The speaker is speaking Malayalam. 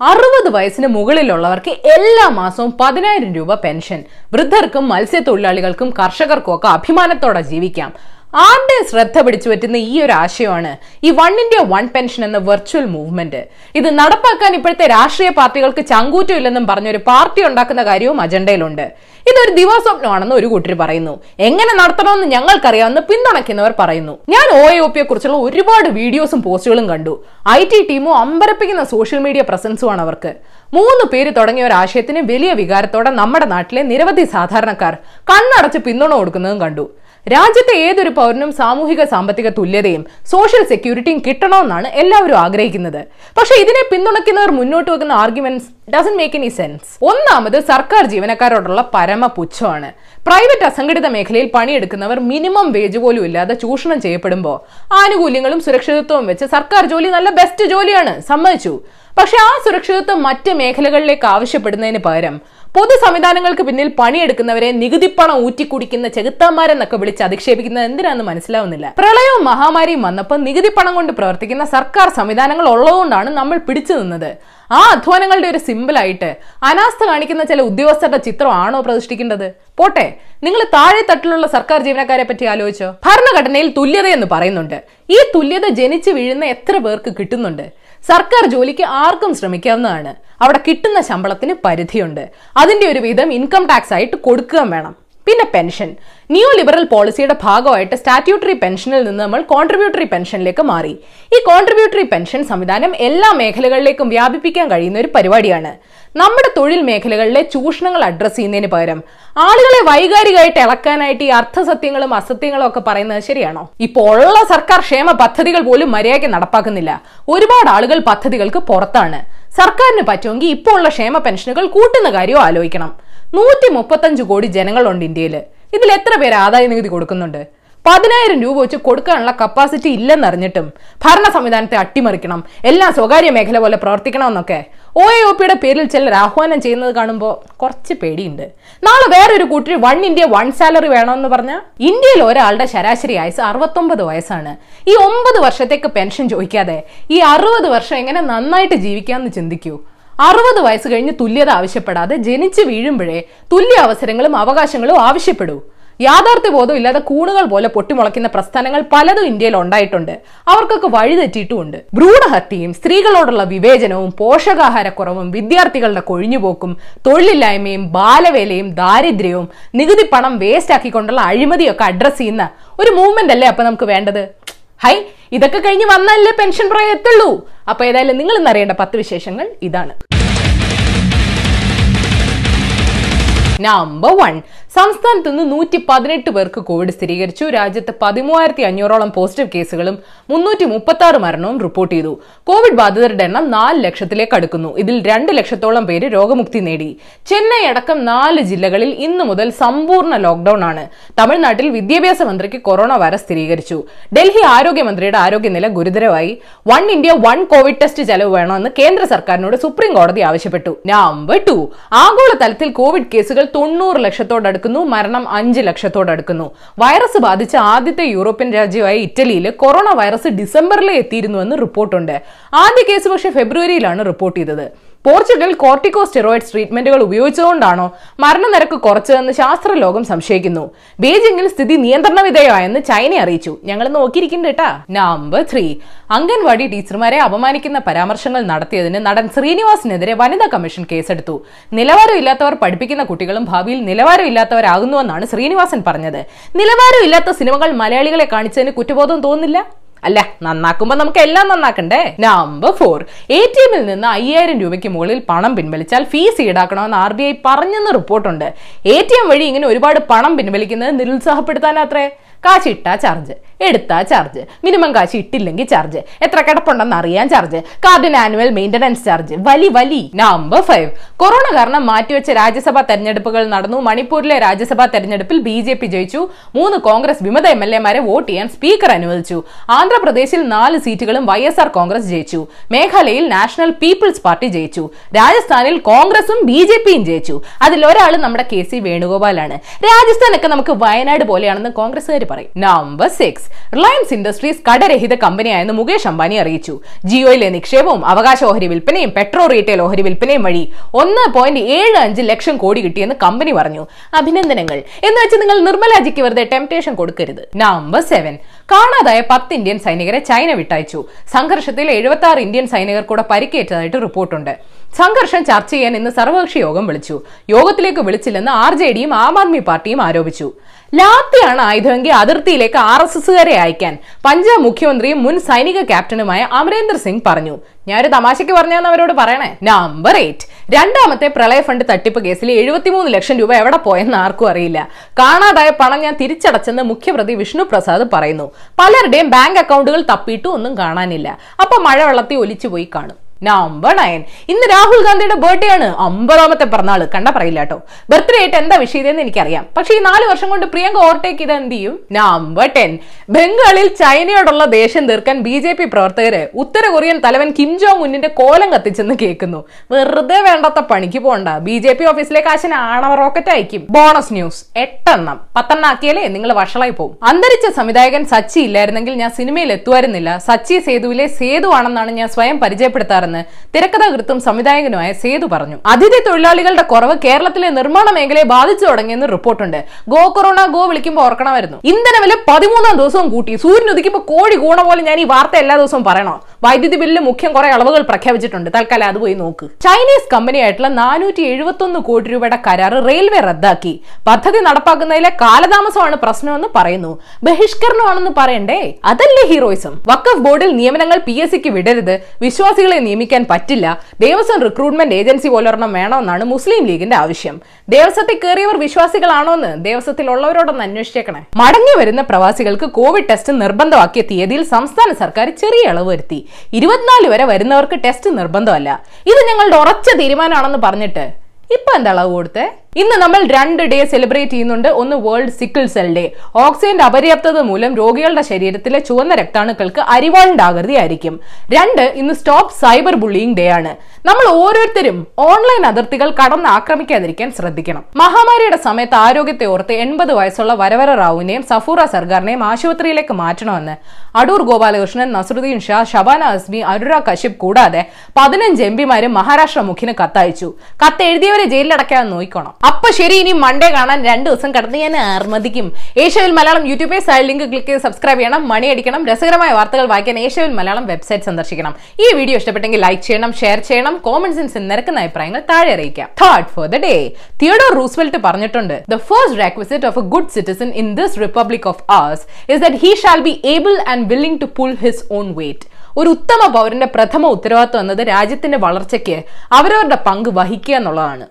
അറുപത് വയസ്സിന് മുകളിലുള്ളവർക്ക് എല്ലാ മാസവും പതിനായിരം രൂപ പെൻഷൻ. വൃദ്ധർക്കും മത്സ്യത്തൊഴിലാളികൾക്കും കർഷകർക്കും ഒക്കെ അഭിമാനത്തോടെ ജീവിക്കാം. ആരുടെ ശ്രദ്ധ പിടിച്ചു പറ്റുന്ന ഈ ഒരു ആശയമാണ് ഈ വൺ ഇന്ത്യ വൺ പെൻഷൻ എന്ന വെർച്വൽ മൂവ്മെന്റ് ഇത് നടപ്പാക്കാൻ ഇപ്പോഴത്തെ രാഷ്ട്രീയ പാർട്ടികൾക്ക് ചങ്കൂറ്റമില്ലെന്നും പറഞ്ഞൊരു പാർട്ടി ഉണ്ടാക്കുന്ന കാര്യവും അജണ്ടയിലുണ്ട്. ഇതൊരു ദിവസ്വപ്നമാണെന്ന് ഒരു കൂട്ടർ പറയുന്നു. എങ്ങനെ നടത്തണമെന്ന് ഞങ്ങൾക്കറിയാമെന്ന് പിന്തുണയ്ക്കുന്നവർ പറയുന്നു. ഞാൻ ഒ എ പിയെ കുറിച്ചുള്ള ഒരുപാട് വീഡിയോസും പോസ്റ്റുകളും കണ്ടു. ഐ ടി ടീമും അമ്പരപ്പിക്കുന്ന സോഷ്യൽ മീഡിയ പ്രസൻസുമാണ് അവർക്ക്. മൂന്ന് പേര് തുടങ്ങിയ ഒരു ആശയത്തിന് വലിയ വികാരത്തോടെ നമ്മുടെ നാട്ടിലെ നിരവധി സാധാരണക്കാർ കണ്ണടച്ച് പിന്തുണ കൊടുക്കുന്നതും കണ്ടു. രാജ്യത്തെ ഏതൊരു പൗരനും സാമൂഹിക സാമ്പത്തിക തുല്യതയും സോഷ്യൽ സെക്യൂരിറ്റിയും കിട്ടണമെന്നാണ് എല്ലാവരും ആഗ്രഹിക്കുന്നത്. പക്ഷെ ഇതിനെ പിന്തുണയ്ക്കുന്നവർ മുന്നോട്ട് വെക്കുന്ന arguments doesn't make any sense ഒന്നാമത് സർക്കാർ ജീവനക്കാരോടുള്ള പരമ പുച്ഛമാണ് പ്രൈവറ്റ് അസംഘടിത മേഖലയിൽ പണിയെടുക്കുന്നവർ മിനിമം വേജ് പോലും ഇല്ലാതെ ചൂഷണം ചെയ്യപ്പെടുമ്പോൾ ആനുകൂല്യങ്ങളും സുരക്ഷിതത്വവും വെച്ച് സർക്കാർ ജോലി നല്ല ബെസ്റ്റ് ജോലിയാണ്. സമ്മതിച്ചു. പക്ഷെ ആ സുരക്ഷിതത്വം മറ്റ് മേഖലകളിലേക്ക് ആവശ്യപ്പെടുന്നതിന് പകരം പൊതു സംവിധാനങ്ങൾക്ക് പിന്നിൽ പണിയെടുക്കുന്നവരെ നികുതിപ്പണം ഊറ്റിക്കുടിക്കുന്ന ചെകുത്താന്മാരെന്നൊക്കെ വിളിച്ച് അധിക്ഷേപിക്കുന്നത് എന്തിനാന്ന് മനസ്സിലാവുന്നില്ല. പ്രളയവും മഹാമാരിയും വന്നപ്പോൾ നികുതിപ്പണം കൊണ്ട് പ്രവർത്തിക്കുന്ന സർക്കാർ സംവിധാനങ്ങൾ ഉള്ളതുകൊണ്ടാണ് നമ്മൾ പിടിച്ചു നിന്നത്. ആ അധ്വാനങ്ങളുടെ ഒരു സിമ്പിളായിട്ട് അനാസ്ഥ കാണിക്കുന്ന ചില ഉദ്യോഗസ്ഥരുടെ ചിത്രമാണോ പ്രതിഷ്ഠിക്കേണ്ടത്? പോട്ടെ നിങ്ങൾ താഴെ തട്ടിലുള്ള സർക്കാർ ജീവനക്കാരെ പറ്റി ആലോചിച്ചോ. ഭരണഘടനയിൽ തുല്യത എന്ന് പറയുന്നുണ്ട്. ഈ തുല്യത ജനിച്ചു വീഴുന്ന എത്ര പേർക്ക് കിട്ടുന്നുണ്ട്? സർക്കാർ ജോലിക്ക് ആർക്കും ശ്രമിക്കാവുന്നതാണ്. അവിടെ കിട്ടുന്ന ശമ്പളത്തിന് പരിധിയുണ്ട്. അതിന്റെ ഒരു വിധം ഇൻകം ടാക്സ് ആയിട്ട് കൊടുക്കുകയും വേണം. പിന്നെ പെൻഷൻ. ന്യൂ ലിബറൽ പോളിസിയുടെ ഭാഗമായിട്ട് സ്റ്റാറ്റ്യൂട്ടറി പെൻഷനിൽ നിന്ന് നമ്മൾ കോൺട്രിബ്യൂട്ടറി പെൻഷനിലേക്ക് മാറി. ഈ കോൺട്രിബ്യൂട്ടറി പെൻഷൻ സംവിധാനം എല്ലാ മേഖലകളിലേക്കും വ്യാപിപ്പിക്കാൻ കഴിയുന്ന ഒരു പരിപാടിയാണ്. നമ്മുടെ തൊഴിൽ മേഖലകളിലെ ചൂഷണങ്ങൾ അഡ്രസ്സ് ചെയ്യുന്നതിന് പകരം ആളുകളെ വൈകാരികമായിട്ട് ഇളക്കാനായിട്ട് ഈ അർത്ഥസത്യങ്ങളും അസത്യങ്ങളും ഒക്കെ പറയുന്നത് ശരിയാണോ? ഇപ്പോൾ ഉള്ള സർക്കാർ ക്ഷേമ പദ്ധതികൾ പോലും മര്യാദയ്ക്ക് നടപ്പാക്കുന്നില്ല. ഒരുപാട് ആളുകൾ പദ്ധതികൾക്ക് പുറത്താണ്. സർക്കാരിന് പറ്റുമെങ്കിൽ ഇപ്പോൾ ഉള്ള ക്ഷേമ പെൻഷനുകൾ കൂട്ടുന്ന കാര്യവും ആലോചിക്കണം. നൂറ്റി മുപ്പത്തഞ്ച് കോടി ജനങ്ങളുണ്ട് ഇന്ത്യയിൽ ഇതിൽ എത്ര പേര് ആദായ നികുതി കൊടുക്കുന്നുണ്ട്? പതിനായിരം രൂപ വെച്ച് കൊടുക്കാനുള്ള കപ്പാസിറ്റി ഇല്ലെന്നറിഞ്ഞിട്ടും ഭരണ സംവിധാനത്തെ അട്ടിമറിക്കണം എല്ലാം സ്വകാര്യ മേഖല പോലെ പ്രവർത്തിക്കണമെന്നൊക്കെ ഒ എ ഒ പിയുടെ പേരിൽ ചിലർ ആഹ്വാനം ചെയ്യുന്നത് കാണുമ്പോൾ കുറച്ച് പേടിയുണ്ട്. നാളെ വേറൊരു കൂട്ടർ വൺ ഇന്ത്യ വൺ സാലറി വേണമെന്ന് പറഞ്ഞാൽ ഇന്ത്യയിൽ ഒരാളുടെ ശരാശരി ആയുസ് അറുപത്തൊമ്പത് വയസ്സാണ്. ഈ ഒമ്പത് വർഷത്തേക്ക് പെൻഷൻ ചോദിക്കാതെ ഈ അറുപത് വർഷം എങ്ങനെ നന്നായിട്ട് ജീവിക്കാമെന്ന് ചിന്തിക്കൂ. അറുപത് വയസ്സ് കഴിഞ്ഞ് തുല്യത ആവശ്യപ്പെടാതെ ജനിച്ച് വീഴുമ്പോഴേ തുല്യ അവസരങ്ങളും അവകാശങ്ങളും ആവശ്യപ്പെടൂ. യാഥാർത്ഥ്യ ബോധം ഇല്ലാതെ കൂണുകൾ പോലെ പൊട്ടിമുളയ്ക്കുന്ന പ്രസ്ഥാനങ്ങൾ പലതും ഇന്ത്യയിൽ ഉണ്ടായിട്ടുണ്ട്. അവർക്കൊക്കെ വഴിതെറ്റിയിട്ടുമുണ്ട് ഭ്രൂണഹത്യയും സ്ത്രീകളോടുള്ള വിവേചനവും പോഷകാഹാരക്കുറവും വിദ്യാർത്ഥികളുടെ കൊഴിഞ്ഞുപോക്കും തൊഴിലില്ലായ്മയും ബാലവേലയും ദാരിദ്ര്യവും നികുതി പണം വേസ്റ്റ് ആക്കിക്കൊണ്ടുള്ള അഴിമതിയൊക്കെ അഡ്രസ് ചെയ്യുന്ന ഒരു മൂവ്മെന്റ് അല്ലേ അപ്പൊ നമുക്ക് വേണ്ടത്? ഹൈ ഇതൊക്കെ കഴിഞ്ഞ് വന്നാലേ പെൻഷൻ പ്രായം എത്തുള്ളൂ അപ്പൊ ഏതായാലും നിങ്ങൾ ഇന്നറിയേണ്ട പത്ത് വിശേഷങ്ങൾ ഇതാണ്. നമ്പർ വൺ സംസ്ഥാനത്ത് നിന്ന് നൂറ്റി പതിനെട്ട് പേർക്ക് കോവിഡ് സ്ഥിരീകരിച്ചു. രാജ്യത്ത് പതിമൂവായിരത്തി അഞ്ഞൂറോളം പോസിറ്റീവ് കേസുകളും മുന്നൂറ്റി മുപ്പത്തി ആറ് മരണവും റിപ്പോർട്ട് ചെയ്തു. കോവിഡ് ബാധിതരുടെ എണ്ണം നാല് ലക്ഷത്തിലേക്ക് അടുക്കുന്നു. ഇതിൽ രണ്ട് ലക്ഷത്തോളം പേര് രോഗമുക്തി നേടി. ചെന്നൈ അടക്കം നാല് ജില്ലകളിൽ ഇന്നു മുതൽ സമ്പൂർണ ലോക്ഡൌൺ ആണ്. തമിഴ്നാട്ടിൽ വിദ്യാഭ്യാസ മന്ത്രിക്ക് കൊറോണ വൈറസ് സ്ഥിരീകരിച്ചു. ഡൽഹി ആരോഗ്യമന്ത്രിയുടെ ആരോഗ്യനില ഗുരുതരമായി. One India one COVID test ചെലവ് വേണമെന്ന് കേന്ദ്ര സർക്കാരിനോട് സുപ്രീം കോടതി ആവശ്യപ്പെട്ടു. നമ്പർ ടു ആഗോളതലത്തിൽ കോവിഡ് കേസുകൾ തൊണ്ണൂറ് ലക്ഷത്തോടടുക്കുന്നു മരണം അഞ്ച് ലക്ഷത്തോടടുക്കുന്നു. വൈറസ് ബാധിച്ച ആദ്യത്തെ യൂറോപ്യൻ രാജ്യമായ ഇറ്റലിയിൽ കൊറോണ വൈറസ് ഡിസംബറിലെ എത്തിയിരുന്നുവെന്ന് റിപ്പോർട്ടുണ്ട്. ആദ്യ കേസ് പക്ഷേ ഫെബ്രുവരിയിലാണ് റിപ്പോർട്ട് ചെയ്തത്. പോർച്ചുഗൽ കോർട്ടിക്കോ സ്റ്റെറോയിഡ്സ് ട്രീറ്റ്മെന്റുകൾ ഉപയോഗിച്ചുകൊണ്ടാണോ മരണനിരക്ക് കുറച്ചതെന്ന് ശാസ്ത്രലോകം സംശയിക്കുന്നു. ബീജിംഗിൽ സ്ഥിതി നിയന്ത്രണ വിധേയമായെന്ന് ചൈന അറിയിച്ചു. ഞങ്ങൾ നോക്കിയിരിക്കുന്നുണ്ട് കേട്ടാ. നമ്പർ ത്രീ അംഗൻവാടി ടീച്ചർമാരെ അപമാനിക്കുന്ന പരാമർശങ്ങൾ നടത്തിയതിന് നടൻ ശ്രീനിവാസിനെതിരെ വനിതാ കമ്മീഷൻ കേസെടുത്തു. നിലവാരമില്ലാത്തവർ പഠിപ്പിക്കുന്ന കുട്ടികളും ഭാവിയിൽ നിലവാരമില്ലാത്തവരാകുന്നുവെന്നാണ് ശ്രീനിവാസൻ പറഞ്ഞത്. നിലവാരമില്ലാത്ത സിനിമകൾ മലയാളികളെ കാണിച്ചതിന് കുറ്റബോധം തോന്നുന്നില്ല? അല്ല? നന്നാക്കുമ്പോ നമുക്ക് എല്ലാം നന്നാക്കണ്ടേ നമ്പർ ഫോർ എ ടി എമ്മിൽ നിന്ന് അയ്യായിരം രൂപയ്ക്ക് മുകളിൽ പണം പിൻവലിച്ചാൽ ഫീസ് ഈടാക്കണമെന്ന് ആർ ബി ഐ പറഞ്ഞെന്ന് റിപ്പോർട്ടുണ്ട്. എ ടി എം വഴി ഇങ്ങനെ ഒരുപാട് പണം പിൻവലിക്കുന്നത് നിരുത്സാഹപ്പെടുത്താനത്രേ? കാശ് ഇട്ടാ ചാർജ് എടുത്താ ചാർജ് മിനിമം കാശ് ഇട്ടില്ലെങ്കിൽ ചാർജ് എത്ര കിടപ്പുണ്ടെന്ന് അറിയാൻ ചാർജ് കാർഡിന് ആനുവൽ മെയിന്റനൻസ് ചാർജ് വലി വലി നമ്പർ ഫൈവ് കൊറോണ കാരണം മാറ്റിവെച്ച രാജ്യസഭാ തെരഞ്ഞെടുപ്പുകൾ നടന്നു. മണിപ്പൂരിലെ രാജ്യസഭാ തെരഞ്ഞെടുപ്പിൽ ബി ജെ പി ജയിച്ചു. മൂന്ന് കോൺഗ്രസ് വിമത എം എൽ എമാരെ വോട്ട് ചെയ്യാൻ സ്പീക്കർ അനുവദിച്ചു. ആന്ധ്രാപ്രദേശിൽ നാല് സീറ്റുകളും വൈ എസ് ആർ കോൺഗ്രസ് ജയിച്ചു. മേഘാലയയിൽ നാഷണൽ പീപ്പിൾസ് പാർട്ടി ജയിച്ചു. രാജസ്ഥാനിൽ കോൺഗ്രസും ബി ജെ പിയും ജയിച്ചു. അതിൽ ഒരാൾ നമ്മുടെ കെ സി വേണുഗോപാലാണ്. രാജസ്ഥാനൊക്കെ നമുക്ക് വയനാട് പോലെയാണെന്ന് കോൺഗ്രസ്സുകാർ പറയും. നമ്പർ സിക്സ് റിലയൻസ് ഇൻഡസ്ട്രീസ് കടരഹിത കമ്പനിയായെന്ന് മുകേഷ് അംബാനി അറിയിച്ചു. ജിയോയിലെ നിക്ഷേപവും അവകാശ ഓഹരി വിൽപ്പനയും പെട്രോ റീറ്റെയിൽ ഓഹരി വിൽപ്പനയും വഴി ഒന്ന് പോയിന്റ് ഏഴ് അഞ്ച് ലക്ഷം കോടി കിട്ടിയെന്ന് കമ്പനി പറഞ്ഞു. അഭിനന്ദനങ്ങൾ. എന്ന് വെച്ച് നിങ്ങൾ നിർമ്മലാജിക്ക് വെറുതെ ടെംപ്ടേഷൻ കൊടുക്കരുത്. നമ്പർ സെവൻ കാണാതായ പത്ത് ഇന്ത്യൻ സൈനികരെ ചൈന വിട്ടയച്ചു. സംഘർഷത്തിൽ എഴുപത്തി ആറ് ഇന്ത്യൻ സൈനികർ കൂടെ പരിക്കേറ്റതായിട്ട് റിപ്പോർട്ടുണ്ട്. സംഘർഷം ചർച്ച ചെയ്യാൻ ഇന്ന് സർവകക്ഷി യോഗം വിളിച്ചു. യോഗത്തിലേക്ക് വിളിച്ചില്ലെന്ന് ആർ ജെ ഡിയും ആം ആദ്മി പാർട്ടിയും ആരോപിച്ചു. ലാത്തിയാണ് ആയുധമെങ്കിൽ അതിർത്തിയിലേക്ക് ആർ എസ് എസുകാരെ അയക്കാൻ. പഞ്ചാബ് മുഖ്യമന്ത്രിയും മുൻ സൈനിക ക്യാപ്റ്റനുമായ അമരേന്ദർ സിംഗ് പറഞ്ഞു. ഞാനൊരു തമാശയ്ക്ക് പറഞ്ഞാന്ന് അവരോട് പറയണേ? നമ്പർ എയ്റ്റ് രണ്ടാമത്തെ പ്രളയ ഫണ്ട് തട്ടിപ്പ് കേസിൽ എഴുപത്തിമൂന്ന് ലക്ഷം രൂപ എവിടെ പോയെന്ന് ആർക്കും അറിയില്ല. കാണാതായ പണം ഞാൻ തിരിച്ചടച്ചെന്ന് മുഖ്യപ്രതി വിഷ്ണു പ്രസാദ് പറയുന്നു. പലരുടെയും ബാങ്ക് അക്കൗണ്ടുകൾ തപ്പിയിട്ടും ഒന്നും കാണാനില്ല. അപ്പൊ മഴവെള്ളത്തിൽ ഒലിച്ചു പോയി കാണും. നമ്പർ നയൻ ഇന്ന് രാഹുൽ ഗാന്ധിയുടെ ബർത്ത്ഡേ ആണ്. അമ്പതാമത്തെ പിറന്നാൾ. കണ്ട പറയില്ല കേട്ടോ. ബർത്ത്ഡേ ആയിട്ട് എന്താ വിഷയം എനിക്കറിയാം. പക്ഷെ ഈ നാല് വർഷം കൊണ്ട് പ്രിയങ്ക ഓവർടേക്ക് ചെയ്ത് എന്ത് ചെയ്യും? നമ്പർ ടെൻ ബംഗാളിൽ ചൈനയോടുള്ള ദേഷ്യം തീർക്കാൻ ബി ജെ പി പ്രവർത്തകര് ഉത്തര കൊറിയൻ തലവൻ കിം ജോങ് മുന്നിന്റെ കോലം കത്തിച്ചെന്ന് കേൾക്കുന്നു. വെറുതെ വേണ്ടാത്ത പണിക്ക് പോണ്ട ബി ജെ പി ഓഫീസിലേക്ക് ആശന ആണവ റോക്കറ്റ് അയക്കും. ബോണസ് ന്യൂസ് എട്ടെണ്ണം. പത്തെണ്ണം ആക്കിയാലേ നിങ്ങൾ വഷളായി പോകും അന്തരിച്ച സംവിധായകൻ സച്ചി ഇല്ലായിരുന്നെങ്കിൽ ഞാൻ സിനിമയിൽ എത്തുമായിരുന്നില്ല. സച്ചി സേതുവിലെ സേതു ആണെന്നാണ് ഞാൻ സ്വയം പരിചയപ്പെടുത്താറ് ചെയ്യാറെന്ന് തിരക്കഥാകൃത്തും സംവിധായകനുമായ സേതു പറഞ്ഞു. അതിഥി തൊഴിലാളികളുടെ കുറവ് കേരളത്തിലെ നിർമ്മാണ മേഖലയെ ബാധിച്ചു തുടങ്ങിയെന്ന് റിപ്പോർട്ടുണ്ട്. ഗോ കൊറോണ ഗോ വിളിക്കുമ്പോൾ ഓർക്കണമായിരുന്നു. ഇന്ധനവില പതിമൂന്നാം ദിവസവും കൂട്ടി. സൂര്യൻ ഉദിക്കുമ്പോൾ കോഴി കൂണ പോലെ ഞാൻ ഈ വാർത്ത എല്ലാ ദിവസവും പറയണോ? വൈദ്യുതി ബില്ലിൽ മുഖ്യം കുറെ അളവുകൾ പ്രഖ്യാപിച്ചിട്ടുണ്ട്. തൽക്കാലം അത് പോയി നോക്ക്. ചൈനീസ് കമ്പനിയായിട്ടുള്ള നാനൂറ്റി എഴുപത്തൊന്ന് കോടി രൂപയുടെ കരാർ റെയിൽവേ റദ്ദാക്കി. പദ്ധതി നടപ്പാക്കുന്നതിലെ കാലതാമസമാണ് പ്രശ്നമെന്ന് പറയുന്നു. ബഹിഷ്കരണമാണെന്ന് പറയണ്ടേ? അതല്ലേ ഹീറോയിസം? വക്കഫ് ബോർഡിൽ നിയമനങ്ങൾ പി എസ് സിക്ക് വിടരുത്. വിശ്വാസികളെ നിയമിക്കാൻ പറ്റില്ല. ദേവസ്വം റിക്രൂട്ട്മെന്റ് ഏജൻസി പോലൊരെണ്ണം വേണമെന്നാണ് മുസ്ലിം ലീഗിന്റെ ആവശ്യം. ദേവസ്വത്തിൽ കയറിയവർ വിശ്വാസികളാണോ എന്ന് ദേവസ്വത്തിലുള്ളവരോടൊന്ന് അന്വേഷിച്ചേക്കണേ. മടങ്ങി വരുന്ന പ്രവാസികൾക്ക് കോവിഡ് ടെസ്റ്റ് നിർബന്ധമാക്കിയ തീയതിയിൽ സംസ്ഥാന സർക്കാർ ചെറിയ ഇളവ് വരുത്തി. ഇരുപത്തിനാല് വരെ വരുന്നവർക്ക് ടെസ്റ്റ് നിർബന്ധമല്ല. ഇത് ഞങ്ങളുടെ ഉറച്ച തീരുമാനമാണെന്ന് പറഞ്ഞിട്ട് ഇപ്പൊ എന്താ കൊടുത്തേ? ഇന്ന് നമ്മൾ രണ്ട് ഡേ സെലിബ്രേറ്റ് ചെയ്യുന്നുണ്ട്. ഒന്ന് വേൾഡ് സിക്കിൾ സെൽ ഡേ ഓക്സിജന്റെ അപര്യാപ്തത മൂലം രോഗികളുടെ ശരീരത്തിലെ ചുവന്ന രക്താണുക്കൾക്ക് അരിവാളിന്റെ ആകൃതി ആയിരിക്കും രണ്ട് ഇന്ന് സ്റ്റോപ്പ് സൈബർ ബുള്ളിയിങ് ഡേ ആണ്. നമ്മൾ ഓരോരുത്തരും ഓൺലൈൻ അതിർത്തികൾ കടന്ന് ആക്രമിക്കാതിരിക്കാൻ ശ്രദ്ധിക്കണം. മഹാമാരിയുടെ സമയത്ത് ആരോഗ്യത്തെ ഓർത്ത് എൺപത് വയസ്സുള്ള വരവര റാവുവിനെയും സഫൂറ സർക്കാരിനെയും ആശുപത്രിയിലേക്ക് മാറ്റണമെന്ന് അടൂർ ഗോപാലകൃഷ്ണൻ നസറുദ്ദീൻ ഷാ ഷബാന അസ്മി അനുരാഗ് കശ്യപ് കൂടാതെ പതിനഞ്ച് എം പിമാരും മഹാരാഷ്ട്ര മുഖ്യന് കത്തയച്ചു. കത്ത് എഴുതിയവരെ ജയിലിലടക്കാൻ നോക്കണം അപ്പൊ ശരി ഇനി മൺഡേ കാണാൻ രണ്ട് ദിവസം കടന്ന് ഞാൻ ആർമതിക്കും ഏഷ്യവിൽ മലയാളം യൂട്യൂബിൽ സൈഡ് ലിങ്ക് ക്ലിക്ക് ചെയ്ത് സബ്സ്ക്രൈബ് ചെയ്യണം മണി അടിക്കണം രസകരമായ വാർത്തകൾ വായിക്കാൻ ഏഷ്യവിൽ മലയാളം വെബ്സൈറ്റ് സന്ദർശിക്കണം. ഈ വീഡിയോ ഇഷ്ടപ്പെട്ടെങ്കിൽ ലൈക്ക് ചെയ്യണം ഷെയർ ചെയ്യണം കോമന്റ് സെൻസ് നിരക്കുന്ന അഭിപ്രായങ്ങൾ താഴെ അറിയിക്കാം. Third for the day Theodore Roosevelt പറഞ്ഞിട്ടുണ്ട് the first requisite of a good citizen in this republic of ours is that he shall be able and willing to pull his own weight ഒരു ഉത്തമ പൗരന്റെ പ്രഥമ ഉത്തരവാദിത്വം എന്നത് രാജ്യത്തിന്റെ വളർച്ചയ്ക്ക് അവരവരുടെ പങ്ക് വഹിക്കുക എന്നുള്ളതാണ്.